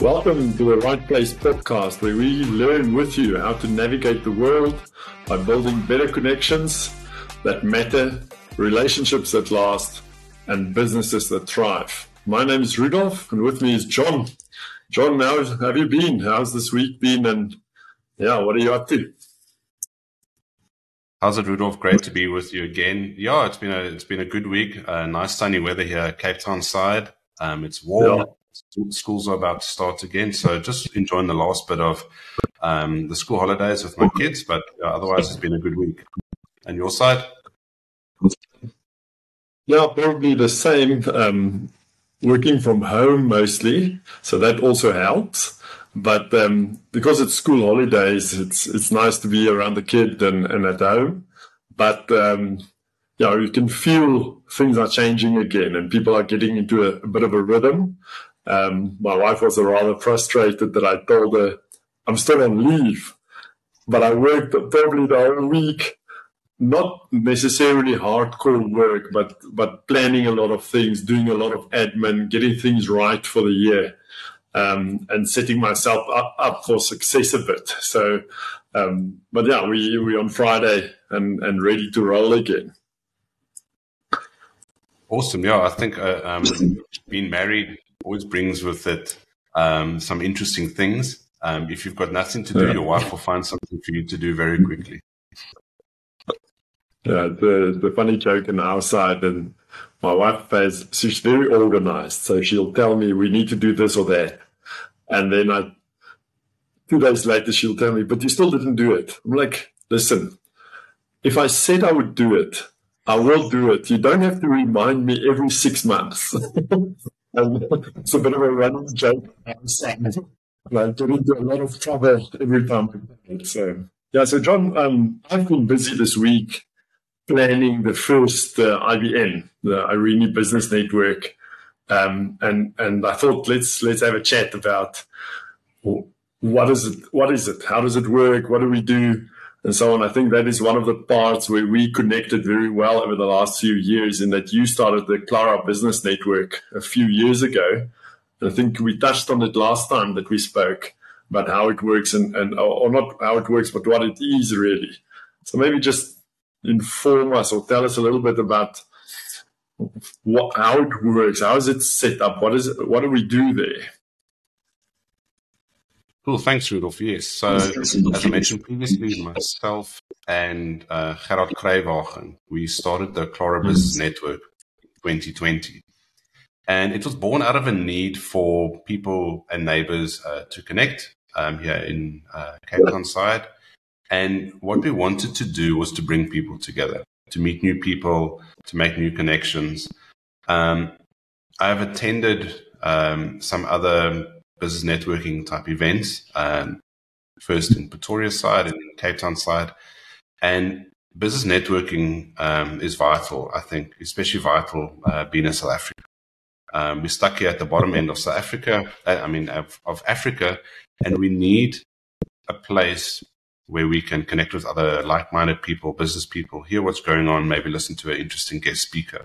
Welcome to the Right Place podcast, where we learn with you how to navigate the world by building better connections that matter, relationships that last, and businesses that thrive. My name is Rudolf, and with me is John. John, how have you been? How's this week been? And yeah, what are you up to? How's it, Rudolf? Great to be with you again. Yeah, it's been a it's been a good week. Uh, nice sunny weather here, Cape Town side. Um, it's warm. Yeah schools are about to start again. So just enjoying the last bit of um, the school holidays with my kids. But uh, otherwise, it's been a good week. And your side? Yeah, probably the same. Um, working from home mostly, so that also helps. But um, because it's school holidays, it's it's nice to be around the kid and, and at home. But um, yeah, you can feel things are changing again, and people are getting into a, a bit of a rhythm. Um, my wife was rather frustrated that I told her I'm still on leave, but I worked probably the whole week, not necessarily hardcore work, but but planning a lot of things, doing a lot of admin, getting things right for the year, um, and setting myself up, up for success a bit. So, um, but yeah, we we on Friday and and ready to roll again. Awesome. Yeah, I think uh, um, being married always brings with it um, some interesting things. Um, if you've got nothing to do, yeah. your wife will find something for you to do very quickly. Yeah, the the funny joke on our side, and my wife has she's very organized, so she'll tell me we need to do this or that, and then I two days later she'll tell me, but you still didn't do it. I'm like, listen, if I said I would do it, I will do it. You don't have to remind me every six months. it's a bit of a running joke. I get into a lot of trouble every time. So yeah, so John, um, I've been busy this week planning the first uh, IBN, the Irene Business Network, um, and and I thought let's let's have a chat about what is it, what is it, how does it work, what do we do, and so on. I think that is one of the parts where we connected very well over the last few years in that you started the Clara Business Network a few years ago. And I think we touched on it last time that we spoke about how it works and, and or not how it works, but what it is really. So maybe just inform us or tell us a little bit about what, how it works. How is it set up? What is it, what do we do there? Cool. Thanks, Rudolf. Yes. So, as I mentioned previously, myself and uh, Gerard Kruiwagen, we started the Clara Business Network 2020. And it was born out of a need for people and neighbors uh, to connect um, here in uh, Cape Town side. And what we wanted to do was to bring people together, to meet new people, to make new connections. Um, I've attended um, some other business networking type events, um, first in Pretoria side and Cape Town side. And business networking um, is vital, I think, especially vital uh, being in South Africa. Um, we're stuck here at the bottom end of South Africa, uh, I mean, of, of Africa, and we need a place where we can connect with other like minded people, business people, hear what's going on, maybe listen to an interesting guest speaker.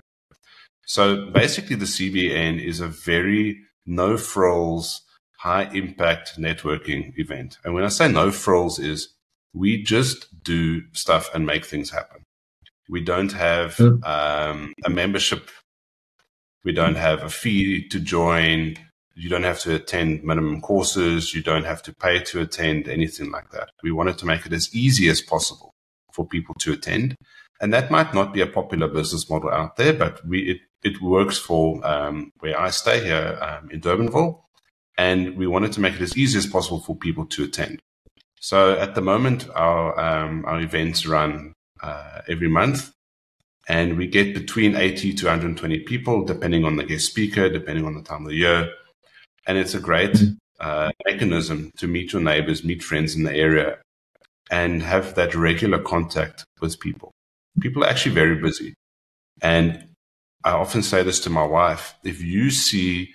So basically, the CBN is a very no frills, high impact networking event. And when I say no frills is we just do stuff and make things happen. We don't have um, a membership. We don't have a fee to join. You don't have to attend minimum courses. You don't have to pay to attend anything like that. We wanted to make it as easy as possible for people to attend. And that might not be a popular business model out there, but we, it, it works for um, where I stay here um, in Durbanville and we wanted to make it as easy as possible for people to attend. So at the moment, our um, our events run uh, every month, and we get between 80 to 120 people, depending on the guest speaker, depending on the time of the year. And it's a great uh, mechanism to meet your neighbors, meet friends in the area, and have that regular contact with people. People are actually very busy, and I often say this to my wife: if you see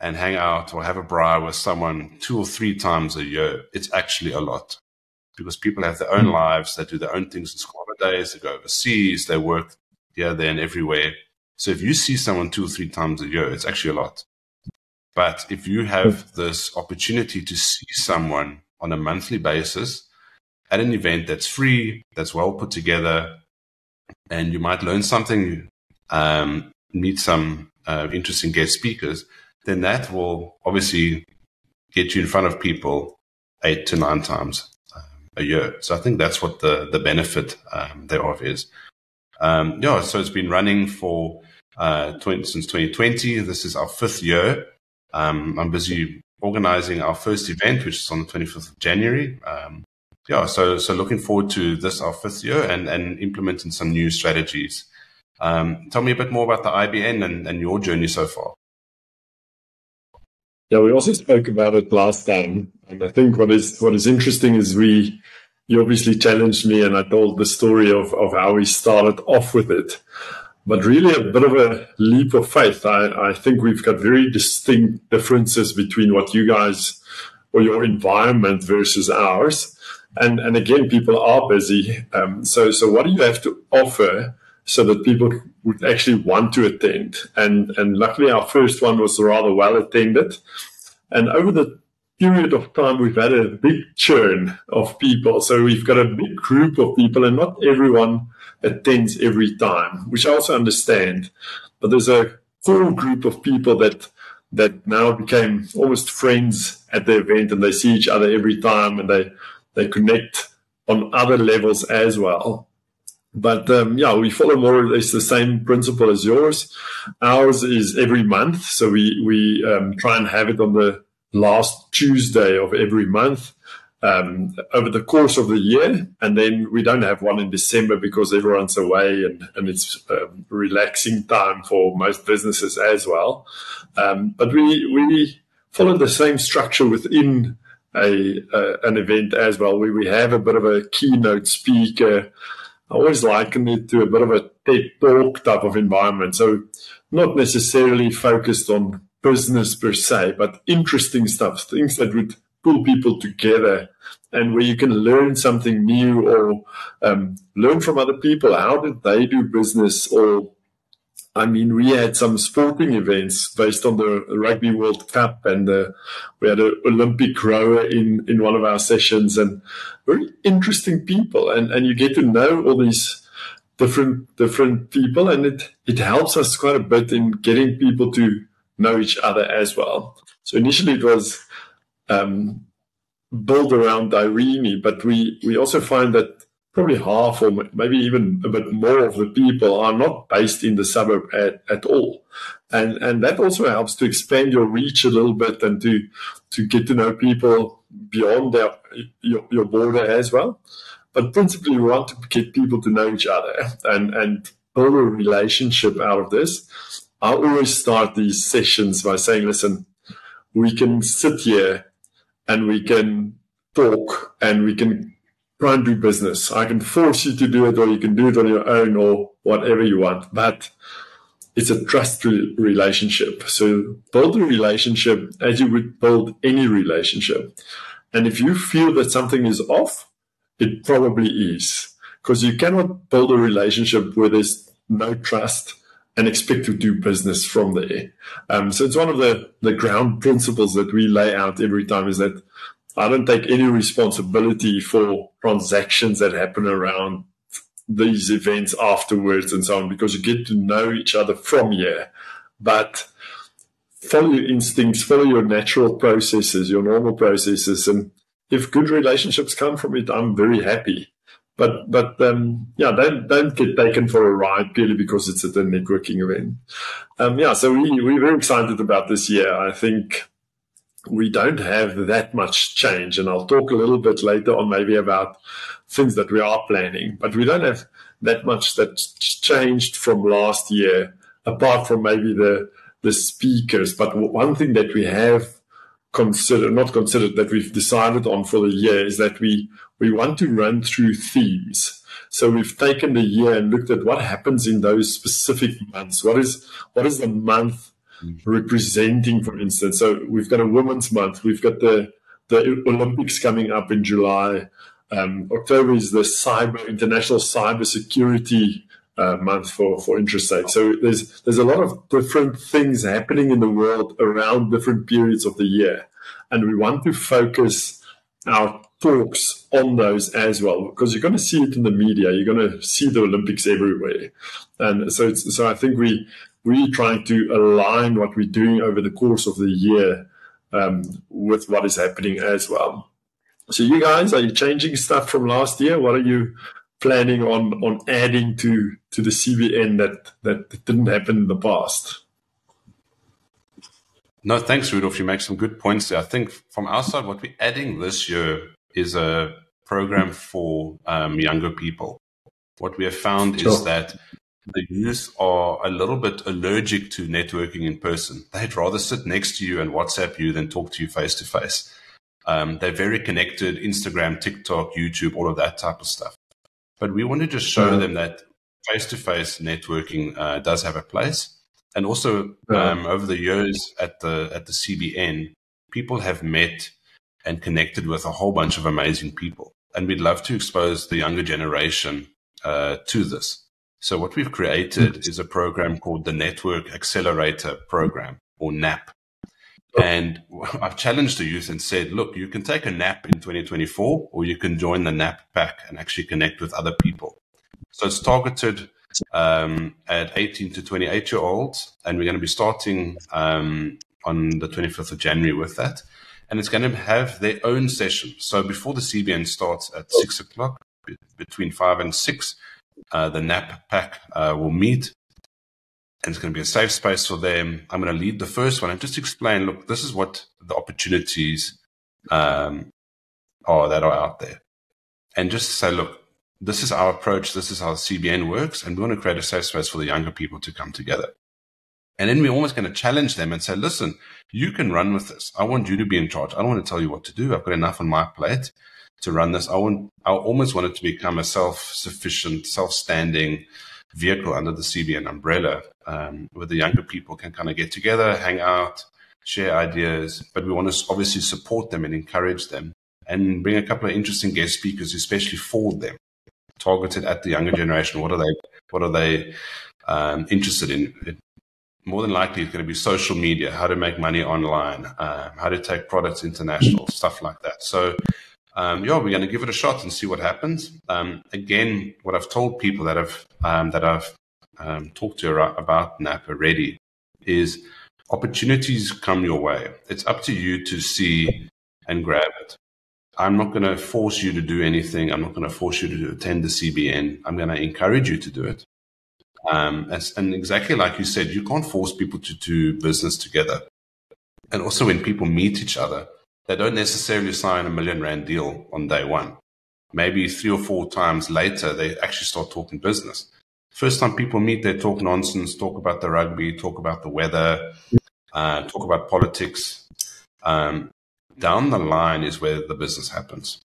and hang out or have a braai with someone two or three times a year, it's actually a lot because people have their own mm. lives. They do their own things in school holidays. They go overseas. They work here, there, and everywhere. So if you see someone two or three times a year, it's actually a lot. But if you have this opportunity to see someone on a monthly basis at an event that's free, that's well put together, and you might learn something, um, meet some uh, interesting guest speakers, then that will obviously get you in front of people eight to nine times um, a year. So I think that's what the the benefit um, thereof is. Um, yeah, so it's been running for uh, 20, since 2020. This is our fifth year. Um, I'm busy organizing our first event, which is on the 25th of January. Um, yeah, so so looking forward to this our fifth year and and implementing some new strategies. Um, tell me a bit more about the IBN and, and your journey so far. Yeah, we also spoke about it last time, and I think what is what is interesting is we you obviously challenged me, and I told the story of of how we started off with it, but really a bit of a leap of faith. I I think we've got very distinct differences between what you guys or your environment versus ours, and and again, people are busy. Um, so so what do you have to offer? So that people would actually want to attend. And, and luckily, our first one was rather well attended. And over the period of time, we've had a big churn of people. So we've got a big group of people, and not everyone attends every time, which I also understand. But there's a core group of people that that now became almost friends at the event, and they see each other every time, and they they connect on other levels as well. But um, yeah, we follow more or less the same principle as yours. Ours is every month, so we we um, try and have it on the last Tuesday of every month um, over the course of the year, and then we don't have one in December because everyone's away and and it's um, relaxing time for most businesses as well. Um, but we we follow the same structure within a, a an event as well, where we have a bit of a keynote speaker I always liken it to a bit of a TED talk type of environment. So not necessarily focused on business per se, but interesting stuff, things that would pull people together and where you can learn something new or um, learn from other people. How did they do business or I mean, we had some sporting events based on the Rugby World Cup, and uh, we had an Olympic rower in, in one of our sessions, and very interesting people. And, and you get to know all these different different people, and it, it helps us quite a bit in getting people to know each other as well. So initially it was um, built around Irene, but we, we also find that probably half or maybe even a bit more of the people are not based in the suburb at, at all. And, and that also helps to expand your reach a little bit and to, to get to know people beyond their, your, your border as well. But principally, we want to get people to know each other and, and build a relationship out of this. I always start these sessions by saying, listen, we can sit here and we can talk and we can try and do business. I can force you to do it, or you can do it on your own, or whatever you want. But it's a trust relationship. So build a relationship as you would build any relationship. And if you feel that something is off, it probably is. Because you cannot build a relationship where there's no trust and expect to do business from there. Um, so it's one of the, the ground principles that we lay out every time is that I don't take any responsibility for transactions that happen around these events afterwards and so on because you get to know each other from here. But follow your instincts, follow your natural processes, your normal processes, and if good relationships come from it, I'm very happy. But but um, yeah, don't don't get taken for a ride purely because it's at a networking event. Um, yeah, so we we're very excited about this year. I think we don't have that much change. And I'll talk a little bit later on maybe about things that we are planning, but we don't have that much that's changed from last year, apart from maybe the, the speakers. But one thing that we have considered, not considered, that we've decided on for the year is that we, we want to run through themes. So we've taken the year and looked at what happens in those specific months. What is, what is the month representing, for instance. So we've got a Women's Month. We've got the the Olympics coming up in July. Um, October is the Cyber International Cyber Security uh, month for, for interest rates. So there's there's a lot of different things happening in the world around different periods of the year, and we want to focus our talks on those as well because you're going to see it in the media. You're going to see the Olympics everywhere, and so so I think we we're trying to align what we're doing over the course of the year um, with what is happening as well. So you guys, are you changing stuff from last year? What are you planning on on adding to to the CBN that that didn't happen in the past? No, thanks, Rudolf. You make some good points there. I think from our side, what we're adding this year is a program for um, younger people. What we have found sure. is that the youth are a little bit allergic to networking in person. They'd rather sit next to you and WhatsApp you than talk to you face to face. They're very connected Instagram, TikTok, YouTube, all of that type of stuff. But we want to just show them that face to face networking uh, does have a place. And also, um, over the years at the at the CBN, people have met and connected with a whole bunch of amazing people, and we'd love to expose the younger generation uh, to this. So, what we've created is a program called the Network Accelerator Program, or NAP. And I've challenged the youth and said, look, you can take a nap in 2024 or you can join the nap pack and actually connect with other people. So it's targeted um, at 18 to 28 year olds. And we're going to be starting um, on the 25th of January with that. And it's going to have their own session. So before the CBN starts at six o'clock, between five and six, uh, the nap pack uh, will meet and it's going to be a safe space for them. I'm going to lead the first one and just explain, look, this is what the opportunities um, are that are out there. And just say, look, this is our approach. This is how CBN works. And we want to create a safe space for the younger people to come together. And then we're almost going to challenge them and say, listen, you can run with this. I want you to be in charge. I don't want to tell you what to do. I've got enough on my plate to run this. I want, I almost want it to become a self-sufficient, self-standing, vehicle under the CBN umbrella um, where the younger people can kind of get together, hang out, share ideas. But we want to obviously support them and encourage them and bring a couple of interesting guest speakers, especially for them, targeted at the younger generation. What are they? What are they um, interested in? It, more than likely, it's going to be social media, how to make money online, uh, how to take products international, stuff like that. So um, yeah, we're going to give it a shot and see what happens. Um, again, what I've told people that I've um, that I've um, talked to about NAP already is opportunities come your way. It's up to you to see and grab it. I'm not going to force you to do anything. I'm not going to force you to attend the CBN. I'm going to encourage you to do it. Um, and, and exactly like you said, you can't force people to do business together. And also, when people meet each other, they don't necessarily sign a million rand deal on day one. Maybe three or four times later, they actually start talking business. First time people meet, they talk nonsense, talk about the rugby, talk about the weather, uh, talk about politics. Um, down the line is where the business happens.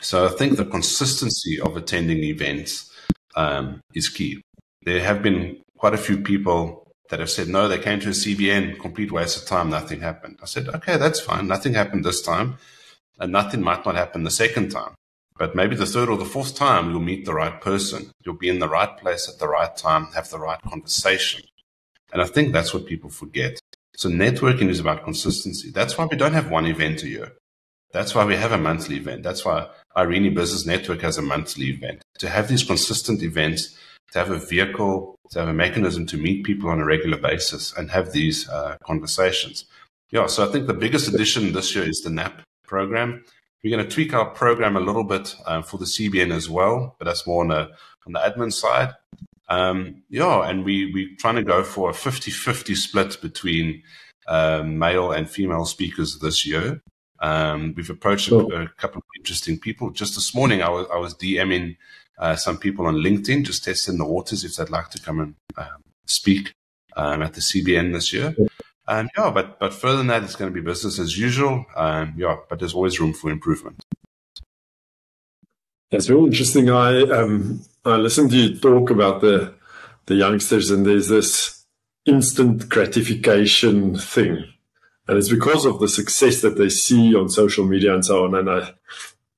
So I think the consistency of attending events um, is key. There have been quite a few people that have said, no, they came to a CBN, complete waste of time, nothing happened. I said, okay, that's fine. Nothing happened this time, and nothing might not happen the second time. But maybe the third or the fourth time, you'll meet the right person. You'll be in the right place at the right time, have the right conversation. And I think that's what people forget. So networking is about consistency. That's why we don't have one event a year. That's why we have a monthly event. That's why Irene Business Network has a monthly event. To have these consistent events to have a vehicle, to have a mechanism to meet people on a regular basis and have these uh, conversations. Yeah, so I think the biggest addition this year is the NAP program. We're going to tweak our program a little bit um, for the CBN as well, but that's more on the, on the admin side. Um, yeah, and we, we're trying to go for a 50 50 split between uh, male and female speakers this year. Um, we've approached a, a, couple of interesting people. Just this morning, I was, I was DMing uh, some people on LinkedIn, just testing the waters if they'd like to come and um, speak um, at the CBN this year. Um, yeah, but but further than that, it's going to be business as usual. Um, yeah, but there's always room for improvement. That's really interesting. I um, I listened to you talk about the the youngsters, and there's this instant gratification thing, and it's because of the success that they see on social media and so on. And I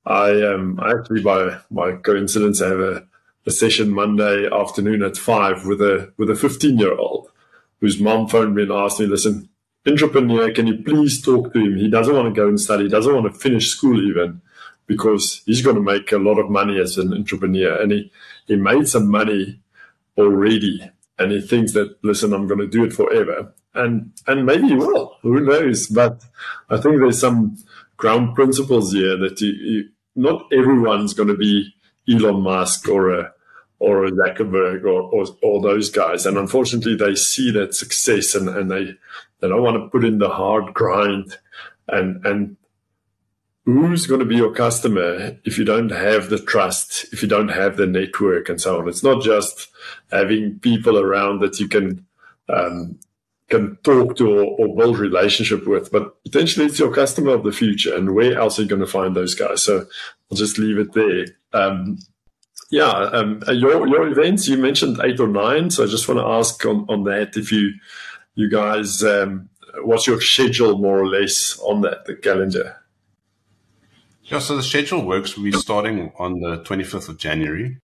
I um I actually by by coincidence I have a a session Monday afternoon at five with a with a 15 year old whose mom phoned me and asked me, listen, entrepreneur, can you please talk to him? He doesn't want to go and study, he doesn't want to finish school even because he's going to make a lot of money as an entrepreneur. And he, he made some money already and he thinks that, listen, I'm going to do it forever. And, and maybe he will, who knows? But I think there's some ground principles here that you, you not everyone's going to be Elon Musk or a, or a Zuckerberg or, or, or those guys. And unfortunately, they see that success and, and they, they don't want to put in the hard grind and, and who's going to be your customer if you don't have the trust, if you don't have the network and so on. It's not just having people around that you can, um, can talk to or, or, build relationship with, but potentially it's your customer of the future. And where else are you going to find those guys? So I'll just leave it there. Um, yeah, um, your your events you mentioned eight or nine, so I just want to ask on, on that if you you guys um, what's your schedule more or less on that the calendar? Yeah, so the schedule works. We're starting on the 25th of January,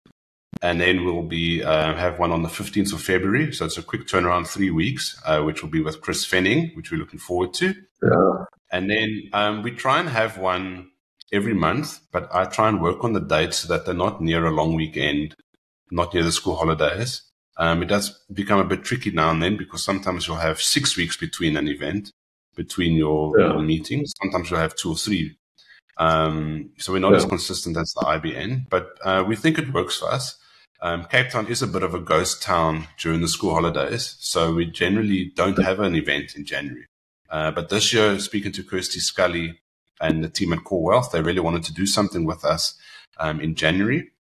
and then we'll be uh, have one on the 15th of February. So it's a quick turnaround, three weeks, uh, which will be with Chris Fenning, which we're looking forward to. Yeah. And then um, we try and have one every month, but I try and work on the dates so that they're not near a long weekend, not near the school holidays. Um, it does become a bit tricky now and then because sometimes you'll have six weeks between an event, between your, yeah. your meetings. Sometimes you'll have two or three. Um, so we're not yeah. as consistent as the IBN, but uh, we think it works for us. Um, Cape Town is a bit of a ghost town during the school holidays, so we generally don't have an event in January. Uh, but this year, speaking to Kirsty Scully, and the team at Core Wealth, they really wanted to do something with us um, in January.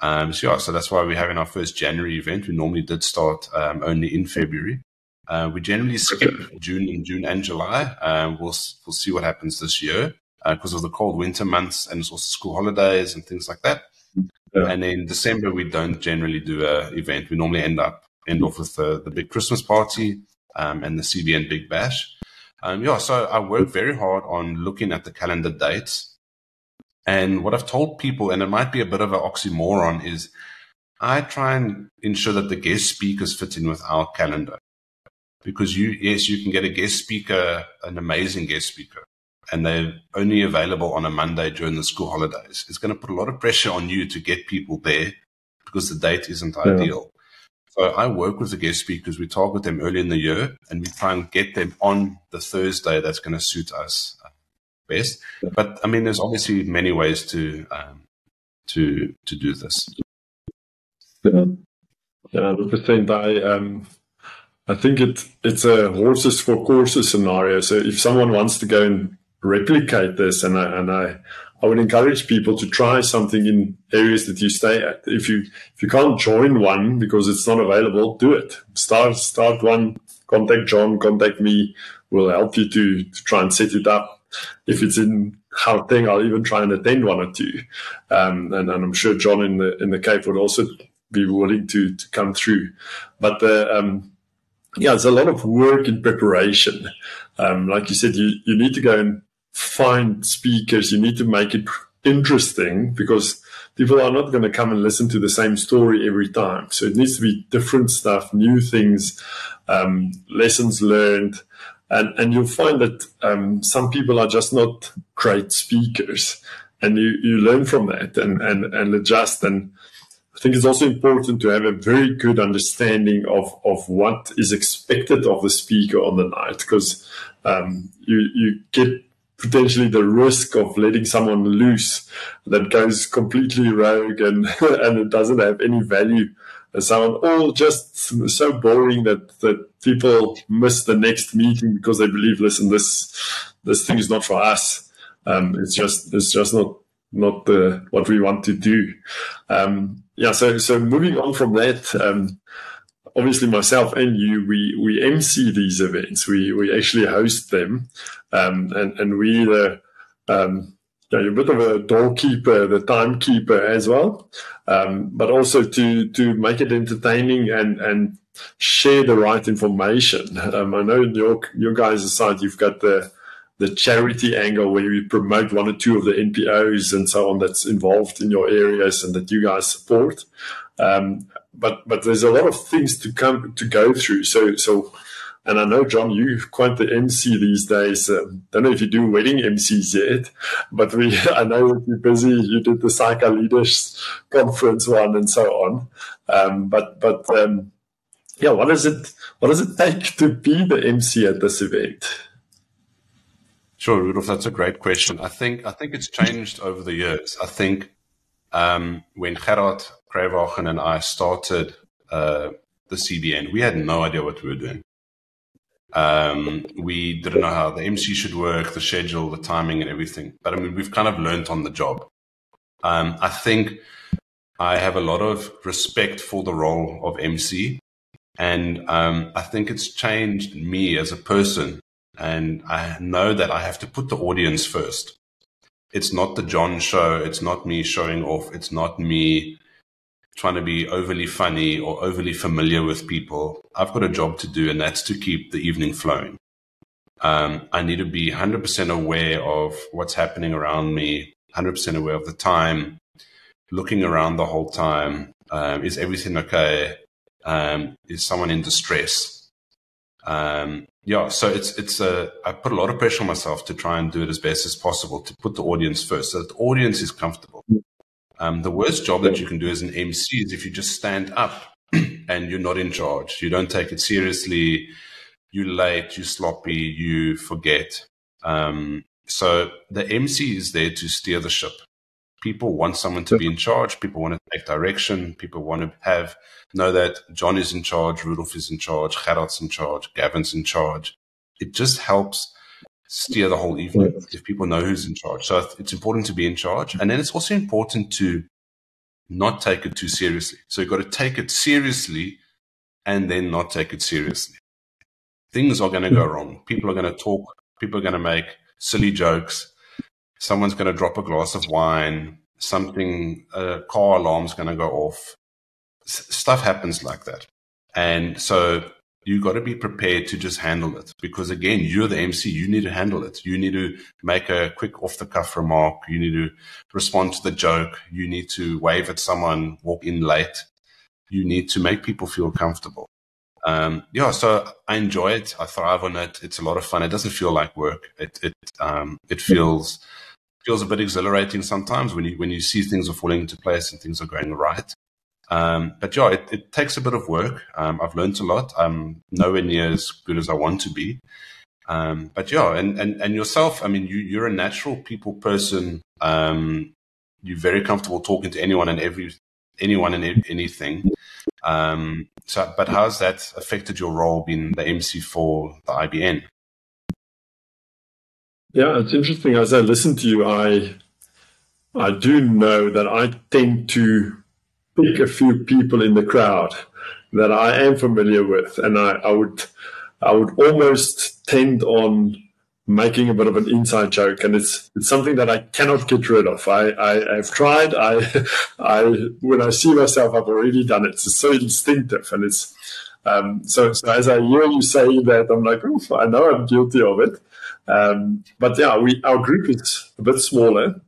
Um, so yeah, so that's why we're having our first January event. We normally did start um, only in February. Uh, we generally skip June and June and July. Um, we'll we'll see what happens this year because uh, of the cold winter months and it's also school holidays and things like that. Yeah. And in December we don't generally do a event. We normally end up end off with the, the big Christmas party um, and the CBN Big Bash. Um, yeah, so I work very hard on looking at the calendar dates. And what I've told people, and it might be a bit of an oxymoron, is I try and ensure that the guest speakers fit in with our calendar. Because you, yes, you can get a guest speaker, an amazing guest speaker, and they're only available on a Monday during the school holidays. It's going to put a lot of pressure on you to get people there because the date isn't yeah. ideal. So I work with the guest speakers. We target them early in the year and we try and get them on the Thursday that's going to suit us uh, best. But I mean, there's obviously many ways to, um, to, to do this. Yeah, yeah, percent. I, um, I think it, it's a horses for courses scenario. So if someone wants to go and replicate this, and I, and I, I would encourage people to try something in areas that you stay at. If you if you can't join one because it's not available, do it. Start start one. Contact John. Contact me. We'll help you to, to try and set it up. If it's in Gauteng, I'll even try and attend one or two. Um, and, and, I'm sure John in the in the Cape would also be willing to to come through. But the um, yeah, there's a lot of work in preparation. Um, like you said, you, you need to go and find speakers. You need to make it interesting because people are not going to come and listen to the same story every time. So it needs to be different stuff, new things, um, lessons learned. And, and you'll find that um, some people are just not great speakers. And you, you learn from that and, and, and adjust. And I think it's also important to have a very good understanding of, of what is expected of the speaker on the night because um, you, you get potentially the risk of letting someone loose that goes completely rogue and and it doesn't have any value someone or just so boring that that people miss the next meeting because they believe listen this this thing is not for us um, it's just it's just not not the what we want to do um, yeah so so moving on from that um, obviously myself and you, we, we MC these events. We, we actually host them. Um, and, and we, the, um, yeah, you're a bit of a doorkeeper, the timekeeper as well. Um, but also to, to make it entertaining and, and share the right information. Um, I know in your, your guys' side, you've got the, the charity angle where you promote one or two of the NPOs and so on that's involved in your areas and that you guys support. Um, but but there's a lot of things to come to go through. So so, and I know John, you're quite the MC these days. Um, don't know if you do wedding MCs yet, but we I know you're busy. You did the Psycho Leaders Conference one and so on. Um, but but um, yeah, what does it what does it take to be the MC at this event? Sure, Rudolf, that's a great question. I think I think it's changed over the years. I think um, when Gerard Kruiwagen and I started uh, the CBN, we had no idea what we were doing. Um, we didn't know how the MC should work, the schedule, the timing, and everything. But I mean, we've kind of learned on the job. Um, I think I have a lot of respect for the role of MC, and um, I think it's changed me as a person and I know that I have to put the audience first. It's not the John show. It's not me showing off. It's not me trying to be overly funny or overly familiar with people. I've got a job to do, and that's to keep the evening flowing. Um, I need to be 100% aware of what's happening around me, 100% aware of the time, looking around the whole time. Um, is everything okay? Um, is someone in distress? Um, yeah, so it's it's a I put a lot of pressure on myself to try and do it as best as possible to put the audience first, so that the audience is comfortable. Um, the worst job that you can do as an MC is if you just stand up and you're not in charge. You don't take it seriously. You're late. You're sloppy. You forget. Um, so the MC is there to steer the ship. People want someone to be in charge. People want to take direction. People want to have know that John is in charge, Rudolf is in charge, Gerard's in charge, Gavin's in charge. It just helps steer the whole evening if people know who's in charge. So it's important to be in charge. And then it's also important to not take it too seriously. So you've got to take it seriously and then not take it seriously. Things are going to go wrong. People are going to talk. People are going to make silly jokes. Someone's going to drop a glass of wine. Something, a car alarm's going to go off stuff happens like that. And so you got to be prepared to just handle it because again, you're the MC. You need to handle it. You need to make a quick off the cuff remark. You need to respond to the joke. You need to wave at someone, walk in late. You need to make people feel comfortable. Um, yeah, so I enjoy it. I thrive on it. It's a lot of fun. It doesn't feel like work. It, it, um, it feels, feels a bit exhilarating sometimes when you, when you see things are falling into place and things are going right. Um, but yeah, it, it, takes a bit of work. Um, I've learned a lot. I'm nowhere near as good as I want to be. Um, but yeah, and, and, and yourself, I mean, you, you're a natural people person. Um, you're very comfortable talking to anyone and every, anyone and anything. Um, so, but how's that affected your role being the MC for the IBN? Yeah, it's interesting. As I listen to you, I, I do know that I tend to pick a few people in the crowd that I am familiar with, and I, I would I would almost tend on making a bit of an inside joke, and it's it's something that I cannot get rid of. I, I have tried. I I when I see myself, I've already done it. It's so instinctive, and it's um, so so as I hear you say that, I'm like, Oof, I know I'm guilty of it. Um, but yeah, we our group is a bit smaller,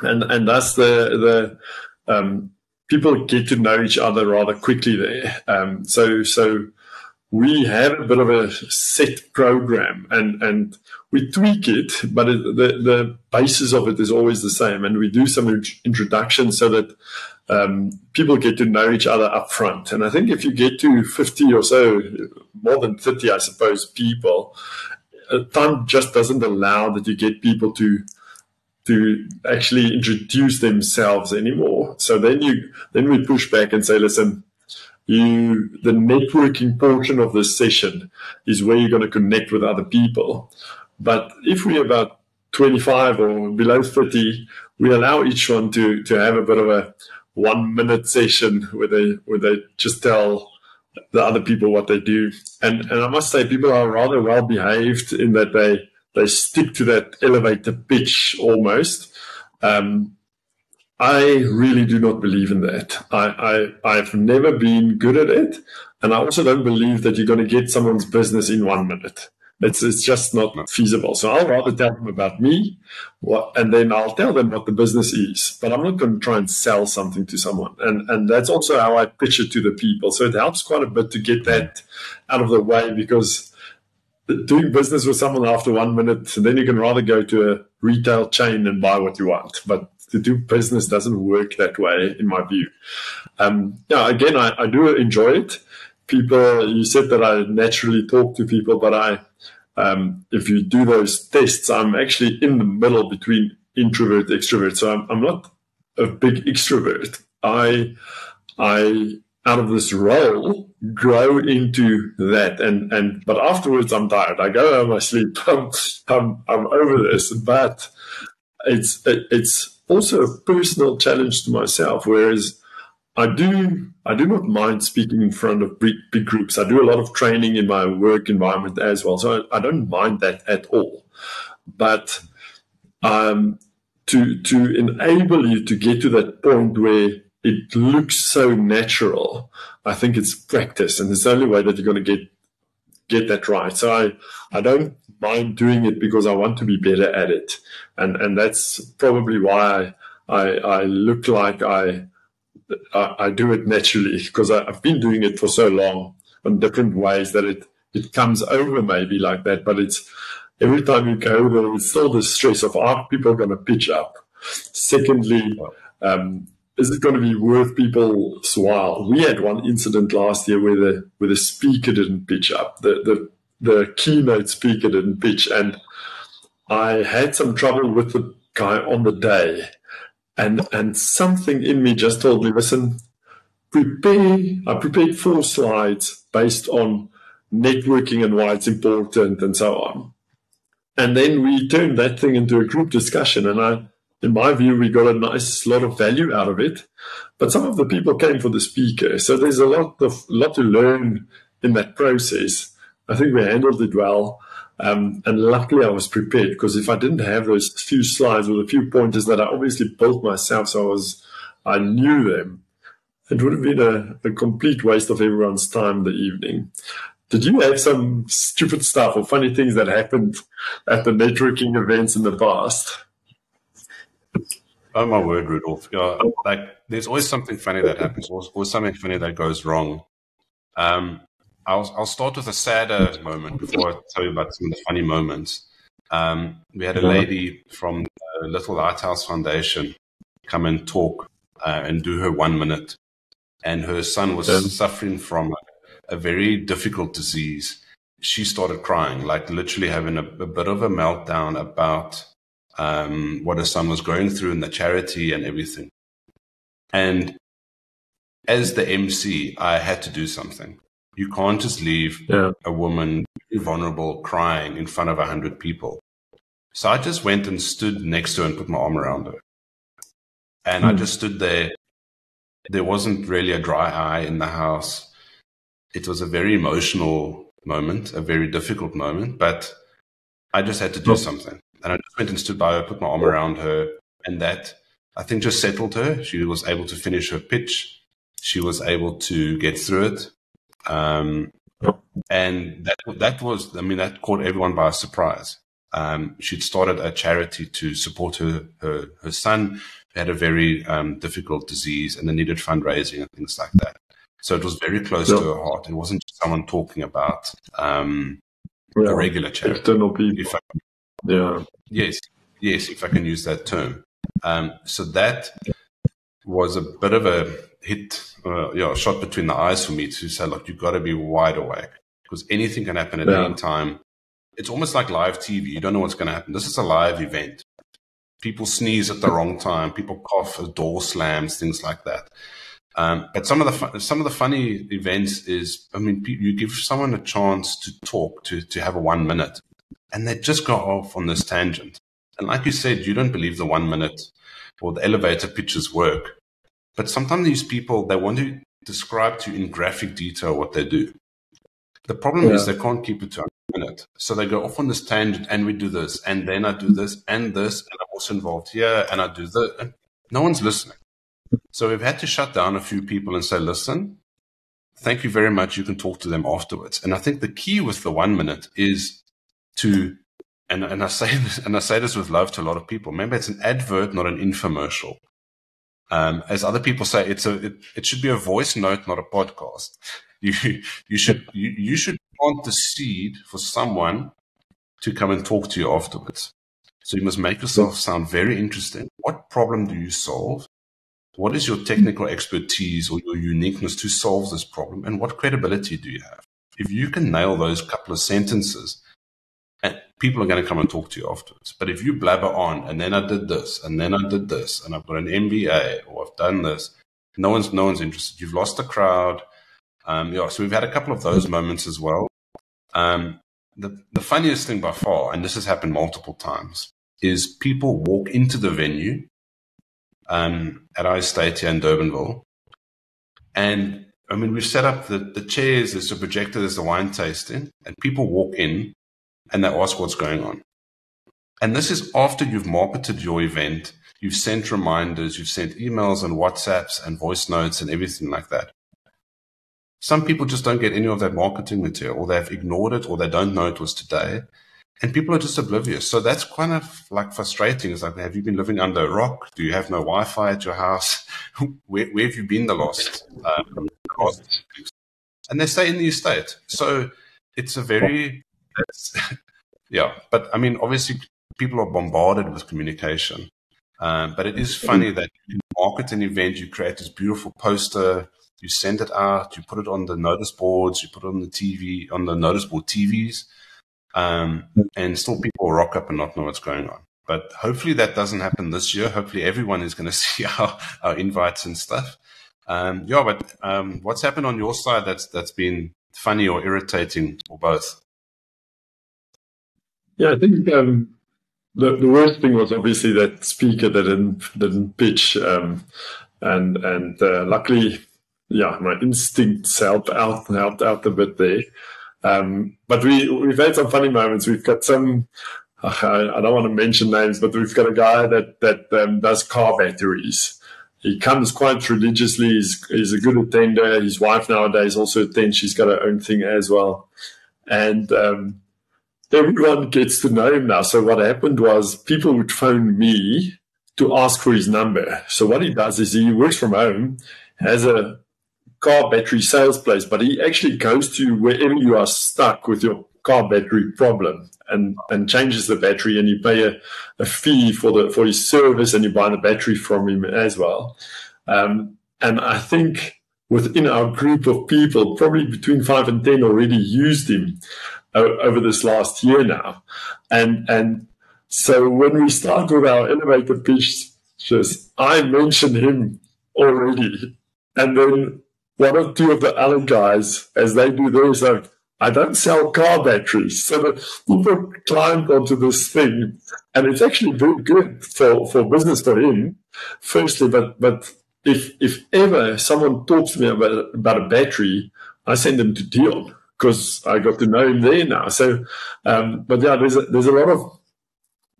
and and that's the the um, people get to know each other rather quickly there. Um, so, so we have a bit of a set program and, and we tweak it, but it, the, the basis of it is always the same. And we do some introductions so that um, people get to know each other up front. And I think if you get to 50 or so, more than 30, I suppose, people, time just doesn't allow that you get people to to actually introduce themselves anymore. So then you then we push back and say, listen, you the networking portion of this session is where you're going to connect with other people. But if we're about 25 or below 30, we allow each one to to have a bit of a one minute session where they where they just tell the other people what they do. And and I must say people are rather well behaved in that they they stick to that elevator pitch almost. Um, I really do not believe in that. I, I, I've never been good at it. And I also don't believe that you're going to get someone's business in one minute. It's it's just not feasible. So I'll rather tell them about me, what, and then I'll tell them what the business is. But I'm not going to try and sell something to someone. And and that's also how I pitch it to the people. So it helps quite a bit to get that out of the way because doing business with someone after one minute, then you can rather go to a retail chain and buy what you want. But to do business doesn't work that way, in my view. Um, yeah, again, I, I do enjoy it. People, you said that I naturally talk to people, but I, um, if you do those tests, I'm actually in the middle between introvert, extrovert. So I'm, I'm not a big extrovert. I, I out of this role grow into that. And and but afterwards i'm tired. I go home i sleep. I'm i'm, I'm over this. But it's it's also a personal challenge to myself whereas i do i do not mind speaking in front of big, big groups. I do a lot of training in my work environment as well. So i, I don't mind that at all. But um to to enable you to get to that point where it looks so natural. I think it's practice, and it's the only way that you're going to get get that right. So I I don't mind doing it because I want to be better at it, and and that's probably why I I look like I I, I do it naturally because I, I've been doing it for so long in different ways that it it comes over maybe like that, but it's every time you go there, it's still the stress of are people going to pitch up. Secondly. Um, is it going to be worth people's while? We had one incident last year where the where the speaker didn't pitch up. The the the keynote speaker didn't pitch, and I had some trouble with the guy on the day, and and something in me just told me, listen, prepare. I prepared four slides based on networking and why it's important and so on, and then we turned that thing into a group discussion, and I in my view, we got a nice lot of value out of it. But some of the people came for the speaker, so there's a lot of lot to learn in that process. I think we handled it well, um, and luckily I was prepared because if I didn't have those few slides with a few pointers that I obviously built myself, so I was I knew them, it would have been a, a complete waste of everyone's time the evening. Did you have some stupid stuff or funny things that happened at the networking events in the past? Oh my word, Rudolf! Like there's always something funny that happens, or, or something funny that goes wrong. Um, I'll I'll start with a sadder moment before I tell you about some of the funny moments. Um, we had a lady from the Little Lighthouse Foundation come and talk uh, and do her one minute, and her son was yeah. suffering from a, a, very difficult disease. She started crying, like literally having a, a bit of a meltdown about um, what her son was going through in the charity and everything. And as the MC, I had to do something. You can't just leave yeah. a woman vulnerable crying in front of a hundred people. So I just went and stood next to her and put my arm around her. And mm. I hmm. just stood there. There wasn't really a dry eye in the house. It was a very emotional moment, a very difficult moment, but I just had to do oh. something. And I just went and stood by her, put my arm around her, and that I think just settled her. She was able to finish her pitch. She was able to get through it. Um, and that that was, I mean, that caught everyone by surprise. Um, she'd started a charity to support her her, her son who had a very um, difficult disease and they needed fundraising and things like that. So it was very close to her heart. It wasn't just someone talking about um, yeah. a regular charity. External people. Yeah. Yes. Yes, if I can use that term. Um, so that was a bit of a hit, uh, yeah, shot between the eyes for me to say, look, you've got to be wide awake because anything can happen at yeah. any time. It's almost like live TV. You don't know what's going to happen. This is a live event. People sneeze at the wrong time. People cough. A door slams. Things like that. Um, but some of the fu- some of the funny events is, I mean, you give someone a chance to talk, to to have a one minute, and they just go off on this tangent. And like you said, you don't believe the one minute or the elevator pitches work. But sometimes these people, they want to describe to you in graphic detail what they do. The problem yeah. is they can't keep it to a minute. So they go off on this tangent and we do this and then I do mm-hmm. this and this and I'm also involved here and I do this. And no one's listening. So we've had to shut down a few people and say, listen, thank you very much. You can talk to them afterwards. And I think the key with the one minute is to and, and I say this and I say this with love to a lot of people. Remember, it's an advert, not an infomercial. Um, as other people say, it's a it, it should be a voice note, not a podcast. You you should you, you should plant the seed for someone to come and talk to you afterwards. So you must make yourself sound very interesting. What problem do you solve? What is your technical expertise or your uniqueness to solve this problem? And what credibility do you have? If you can nail those couple of sentences, people are going to come and talk to you afterwards. But if you blabber on, and then I did this, and then I did this, and I've got an MBA, or I've done this, no one's no one's interested. You've lost the crowd. Um, yeah, so we've had a couple of those moments as well. Um, the the funniest thing by far, and this has happened multiple times, is people walk into the venue um, at our estate here in Durbanville, and I mean we've set up the the chairs, there's a projector, there's a wine tasting, and people walk in and they ask what's going on. And this is after you've marketed your event, you've sent reminders, you've sent emails and WhatsApps and voice notes and everything like that. Some people just don't get any of that marketing material, or they've ignored it, or they don't know it was today. And people are just oblivious. So that's kind of like frustrating. It's like, have you been living under a rock? Do you have no Wi Fi at your house? where, where, have you been the last? Um, and they stay in the estate. So it's a very yeah, but I mean, obviously, people are bombarded with communication. Um, but it is funny that you market an event, you create this beautiful poster, you send it out, you put it on the notice boards, you put it on the TV, on the notice board TVs, um, and still people rock up and not know what's going on. But hopefully that doesn't happen this year. Hopefully everyone is going to see our, our invites and stuff. Um, yeah, but um, what's happened on your side that's that's been funny or irritating or both? Yeah, I think um, the the worst thing was obviously that speaker that didn't didn't pitch, um, and and uh, luckily, yeah, my instincts helped out helped out a bit there. Um, but we we've had some funny moments. We've got some. I, don't want to mention names, but we've got a guy that that um, does car batteries. He comes quite religiously. He's, he's a good attender. His wife nowadays also attends. She's got her own thing as well, and um, everyone gets to know him now. So what happened was people would phone me to ask for his number. So what he does is he works from home, has a car battery sales place, but he actually goes to wherever you are stuck with your car battery problem and, and changes the battery and you pay a, a fee for the for his service and you buy the battery from him as well. Um, and I think within our group of people, probably between five and ten already used him over this last year now. And, and so when we start with our elevator pitches, I mention him already. And then one or two of the other guys, as they do theirs, like, I don't sell car batteries. So the people climbed onto this thing, and it's actually very good for, for business for him, firstly. But but if if ever someone talks to me about about a battery, I send them to Dion because I got to know him there now. So, um, but yeah, there's a, there's a lot of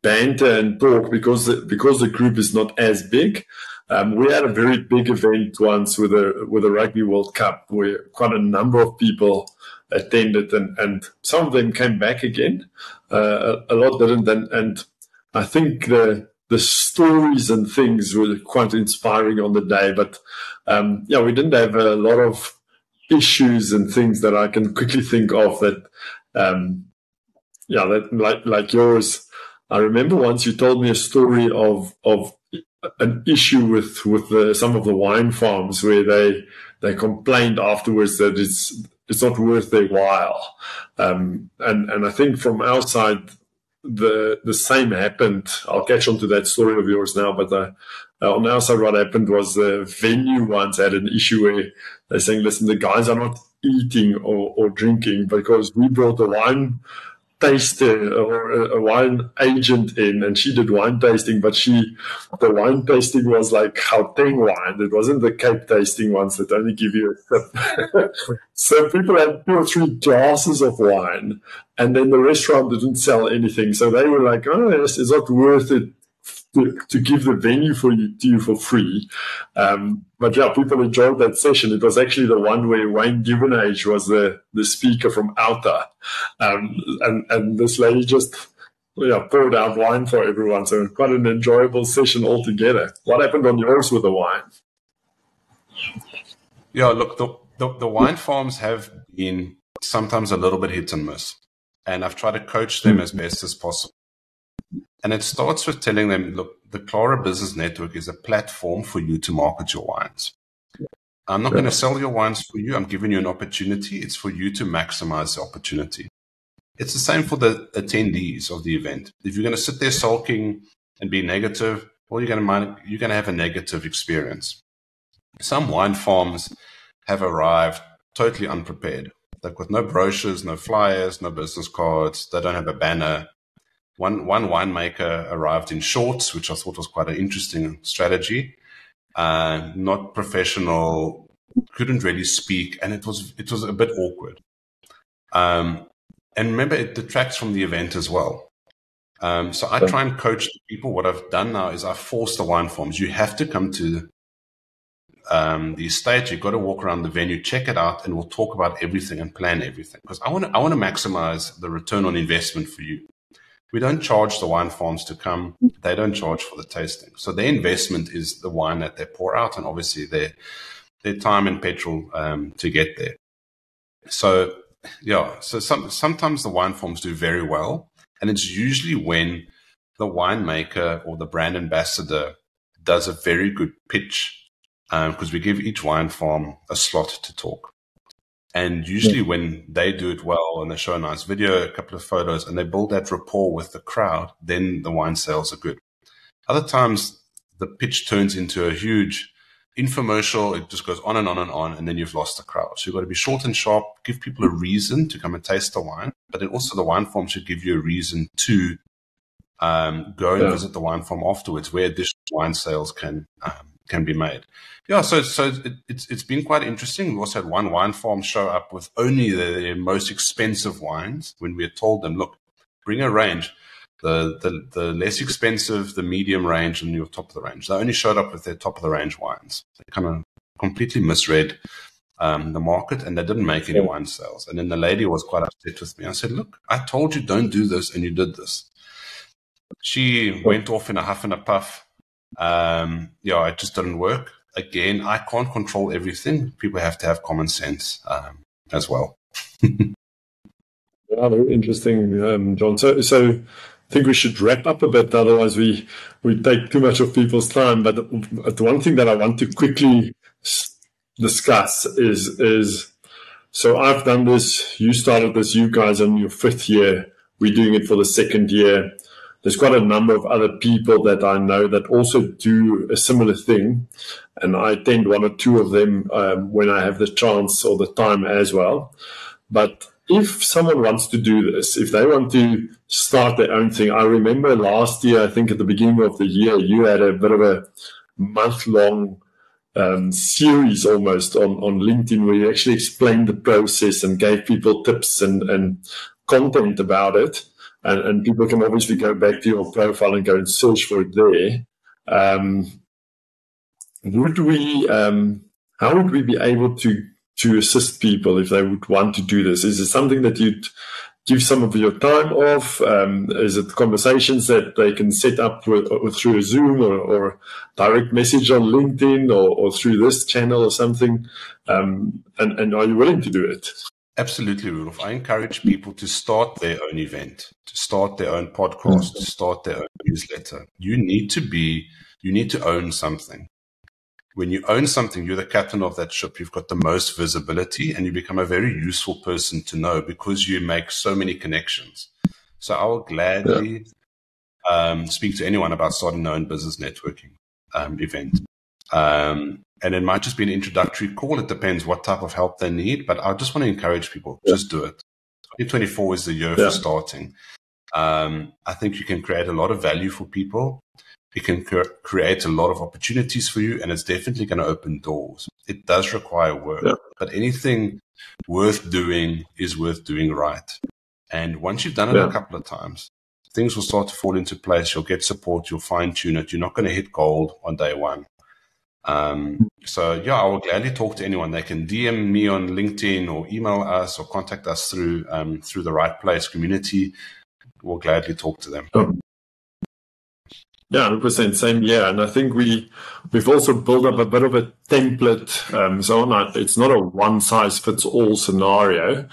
banter and talk because the, because the group is not as big. Um, we had a very big event once with a with a Rugby World Cup where quite a number of people attended, and, and some of them came back again. Uh, a, a, lot didn't, and, and I think the the stories and things were quite inspiring on the day. But um, yeah, we didn't have a lot of issues and things that I can quickly think of that, um, yeah, that like like yours. I remember once you told me a story of of an issue with with the, some of the wine farms where they they complained afterwards that it's it's not worth their while, um, and and I think from our side the the same happened. I'll catch on to that story of yours now, but uh, on our side, what happened was the venue once had an issue where they're saying, "Listen, the guys are not eating or, or drinking because we brought the wine taster or a, wine agent in and she did wine tasting, but she, the wine tasting was like Gauteng wine. It wasn't the Cape tasting ones that only give you a sip. so people had two or three glasses of wine and then the restaurant didn't sell anything. So they were like, oh, yes, it's not worth it to, to give the venue for you to you for free. Um, but yeah, people enjoyed that session. It was actually the one where Wayne Duvenage was the, the speaker from OUTA. Um, and, and this lady just yeah, poured out wine for everyone. So quite an enjoyable session altogether. What happened on yours with the wine? Yeah, look, the, the, the wine farms have been sometimes a little bit hit and miss. And I've tried to coach them as best as possible. And it starts with telling them, look, the Clara Business Network is a platform for you to market your wines. I'm not going to sell your wines for you. I'm giving you an opportunity. It's for you to maximize the opportunity. It's the same for the attendees of the event. If you're going to sit there sulking and be negative, well, you're going to you're going to have a negative experience. Some wine farms have arrived totally unprepared. They've got no brochures, no flyers, no business cards. They don't have a banner. One one winemaker arrived in shorts, which I thought was quite an interesting strategy. Uh, not professional, couldn't really speak, and it was it was a bit awkward. Um, and remember, it detracts from the event as well. Um, so I try and coach people. What I've done now is I force the wine forms. You have to come to um, the estate. You've got to walk around the venue, check it out, and we'll talk about everything and plan everything. Because I want to, I want to maximize the return on investment for you. We don't charge the wine farms to come. They don't charge for the tasting. So their investment is the wine that they pour out, and obviously their their time and petrol um, to get there. So yeah, so some, sometimes the wine farms do very well, and it's usually when the winemaker or the brand ambassador does a very good pitch Um because um, we give each wine farm a slot to talk. And usually, yeah. when they do it well and they show a nice video, a couple of photos, and they build that rapport with the crowd, then the wine sales are good. Other times, the pitch turns into a huge infomercial. It just goes on and on and on, and then you've lost the crowd. So you've got to be short and sharp, give people a reason to come and taste the wine, but then also the wine farm should give you a reason to um, go and yeah. visit the wine farm afterwards, where additional wine sales can um, can be made. Yeah, so so it, it's it's been quite interesting. We also had one wine farm show up with only the most expensive wines when we had told them, look, bring a range. The, the the less expensive, the medium range, and your top of the range. They only showed up with their top of the range wines. They kind of completely misread um, the market, and they didn't make any wine sales. And then the lady was quite upset with me. I said, "Look, I told you don't do this, and you did this." She went off in a huff and a puff um, yeah, it just didn't work. Again, I can't control everything. People have to have common sense um, as well. yeah, very interesting, um, John. So, so I think we should wrap up a bit, otherwise we we take too much of people's time. But the one thing that I want to quickly discuss is is so I've done this. You started this. You guys on your fifth year. We're doing it for the second year there's quite a number of other people that I know that also do a similar thing. And I attend one or two of them um, when I have the chance or the time as well. But if someone wants to do this, if they want to start their own thing, I remember last year, I think at the beginning of the year, you had a bit of a month long um, series almost on, on LinkedIn where you actually explained the process and gave people tips and, and content about it and, and people can obviously go back to your profile and go and search for it there. Um, would we, um, how would we be able to to assist people if they would want to do this? Is it something that you'd give some of your time off? Um, is it conversations that they can set up with, through a Zoom or, or, direct message on LinkedIn or, or, through this channel or something? Um, and, and, are you willing to do it? Absolutely, Rudolf. I encourage people to start their own event, to start their own podcast, to start their own newsletter. You need to be, you need to own something. When you own something, you're the captain of that ship. You've got the most visibility and you become a very useful person to know because you make so many connections. So I will gladly yeah. um, speak to anyone about starting their own business networking um, event. Um, and it might just be an introductory call. It depends what type of help they need, but I just want to encourage people yeah. just do it. 2024 is the year yeah. for starting. Um, I think you can create a lot of value for people. It can cre- create a lot of opportunities for you, and it's definitely going to open doors. It does require work, yeah. but anything worth doing is worth doing right. And once you've done it a couple of times, things will start to fall into place. You'll get support. You'll fine tune it. You're not going to hit gold on day one. Um, so yeah, I will gladly talk to anyone. They can DM me on LinkedIn or email us or contact us through um, through the right place community. We'll gladly talk to them. Yeah, hundred percent, same here. And I think we we've also built up a bit of a template. Um, so it's not a one size fits all scenario,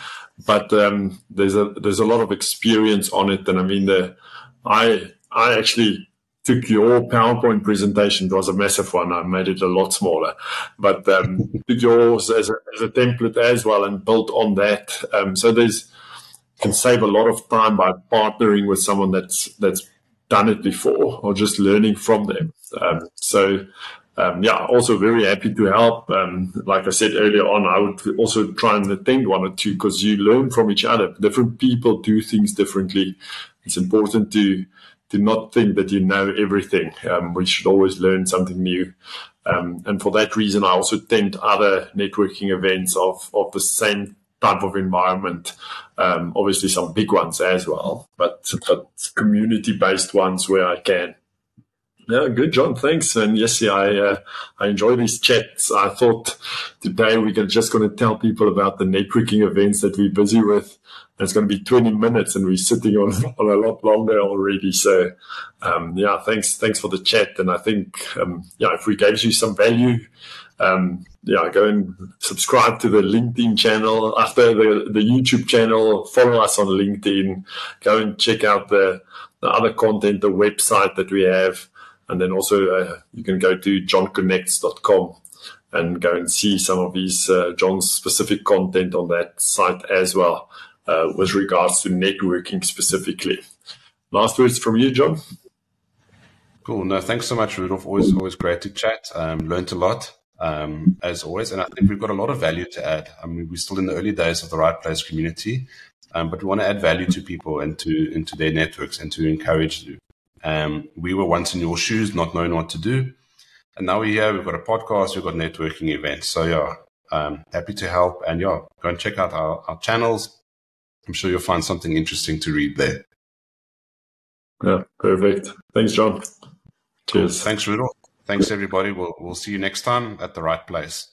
but um, there's a there's a lot of experience on it. And I mean, the I I actually took your PowerPoint presentation. It was a massive one. I made it a lot smaller, but um, took yours as a, as a template as well and built on that. Um, so there's can save a lot of time by partnering with someone that's that's done it before or just learning from them. Um, so um, yeah, also very happy to help. Um, like I said earlier on, I would also try and attend one or two because you learn from each other. Different people do things differently. It's important to to not think that you know everything. Um, we should always learn something new. Um, and for that reason, I also attend other networking events of, of the same type of environment. Um, obviously, some big ones as well, but, but community based ones where I can. Yeah, good, John. Thanks. And yes, yeah, I uh, I enjoy these chats. I thought today we're just going to tell people about the networking events that we're busy with it's going to be 20 minutes and we're sitting on, on a lot longer already. So, um, yeah, thanks, thanks for the chat. And I think, um, yeah, if we gave you some value, um, yeah, go and subscribe to the LinkedIn channel after the, the YouTube channel, follow us on LinkedIn, go and check out the, the other content, the website that we have. And then also, uh, you can go to johnconnects.com and go and see some of these, uh, John's specific content on that site as well with regards to networking specifically. Last words from you, John. Cool. No, thanks so much, Rudolf. Always, always great to chat. Um, learned a lot, um, as always, and I think we've got a lot of value to add. I mean, we're still in the early days of the Right Place community, um, but we want to add value to people and to into their networks and to encourage you. Um, we were once in your shoes, not knowing what to do, and now we're here. We've got a podcast. We've got networking events. So yeah, um, happy to help. And yeah, go and check out our, our channels I'm sure you'll find something interesting to read there. Yeah, perfect. Thanks, John. Cheers. Cool. Thanks, Rudolf. Thanks, everybody. We'll, we'll see you next time at the right place.